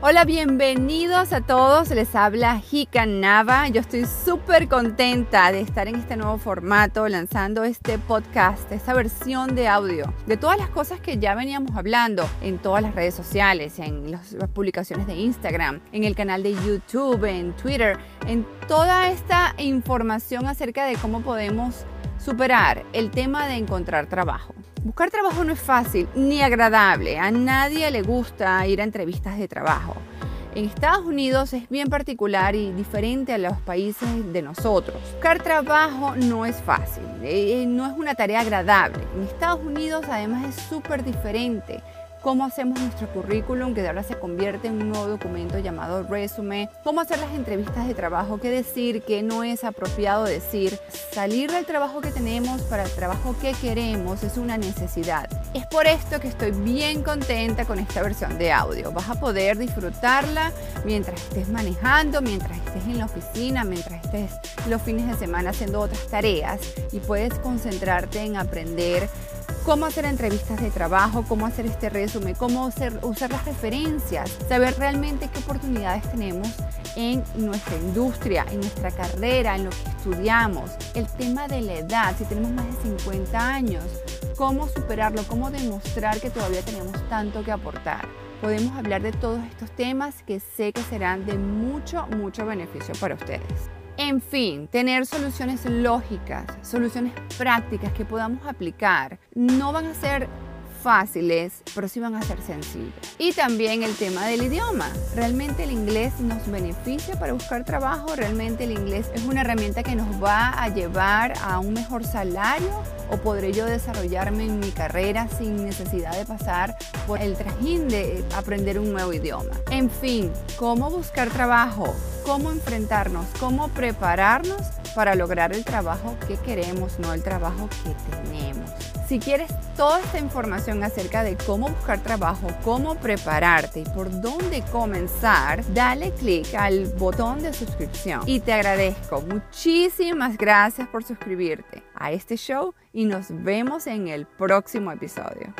Hola, bienvenidos a todos. Les habla Hika Nava. Yo estoy súper contenta de estar en este nuevo formato, lanzando este podcast, esta versión de audio, de todas las cosas que ya veníamos hablando en todas las redes sociales, en las publicaciones de Instagram, en el canal de YouTube, en Twitter, en toda esta información acerca de cómo podemos superar el tema de encontrar trabajo. Buscar trabajo no es fácil ni agradable. A nadie le gusta ir a entrevistas de trabajo. En Estados Unidos es bien particular y diferente a los países de nosotros. Buscar trabajo no es fácil, eh, no es una tarea agradable. En Estados Unidos además es súper diferente cómo hacemos nuestro currículum, que de ahora se convierte en un nuevo documento llamado resume, cómo hacer las entrevistas de trabajo, qué decir, qué no es apropiado decir. Salir del trabajo que tenemos para el trabajo que queremos es una necesidad. Es por esto que estoy bien contenta con esta versión de audio. Vas a poder disfrutarla mientras estés manejando, mientras estés en la oficina, mientras estés los fines de semana haciendo otras tareas y puedes concentrarte en aprender cómo hacer entrevistas de trabajo, cómo hacer este resumen, cómo usar las referencias, saber realmente qué oportunidades tenemos en nuestra industria, en nuestra carrera, en lo que estudiamos. El tema de la edad, si tenemos más de 50 años, cómo superarlo, cómo demostrar que todavía tenemos tanto que aportar. Podemos hablar de todos estos temas que sé que serán de mucho, mucho beneficio para ustedes. En fin, tener soluciones lógicas, soluciones prácticas que podamos aplicar, no van a ser fáciles, pero sí van a ser sencillas. Y también el tema del idioma. ¿Realmente el inglés nos beneficia para buscar trabajo? ¿Realmente el inglés es una herramienta que nos va a llevar a un mejor salario? ¿O podré yo desarrollarme en mi carrera sin necesidad de pasar por el trajín de aprender un nuevo idioma? En fin, ¿cómo buscar trabajo? ¿Cómo enfrentarnos? ¿Cómo prepararnos para lograr el trabajo que queremos, no el trabajo que tenemos? Si quieres toda esta información acerca de cómo buscar trabajo, cómo prepararte y por dónde comenzar, dale clic al botón de suscripción. Y te agradezco. Muchísimas gracias por suscribirte a este show y nos vemos en el próximo episodio.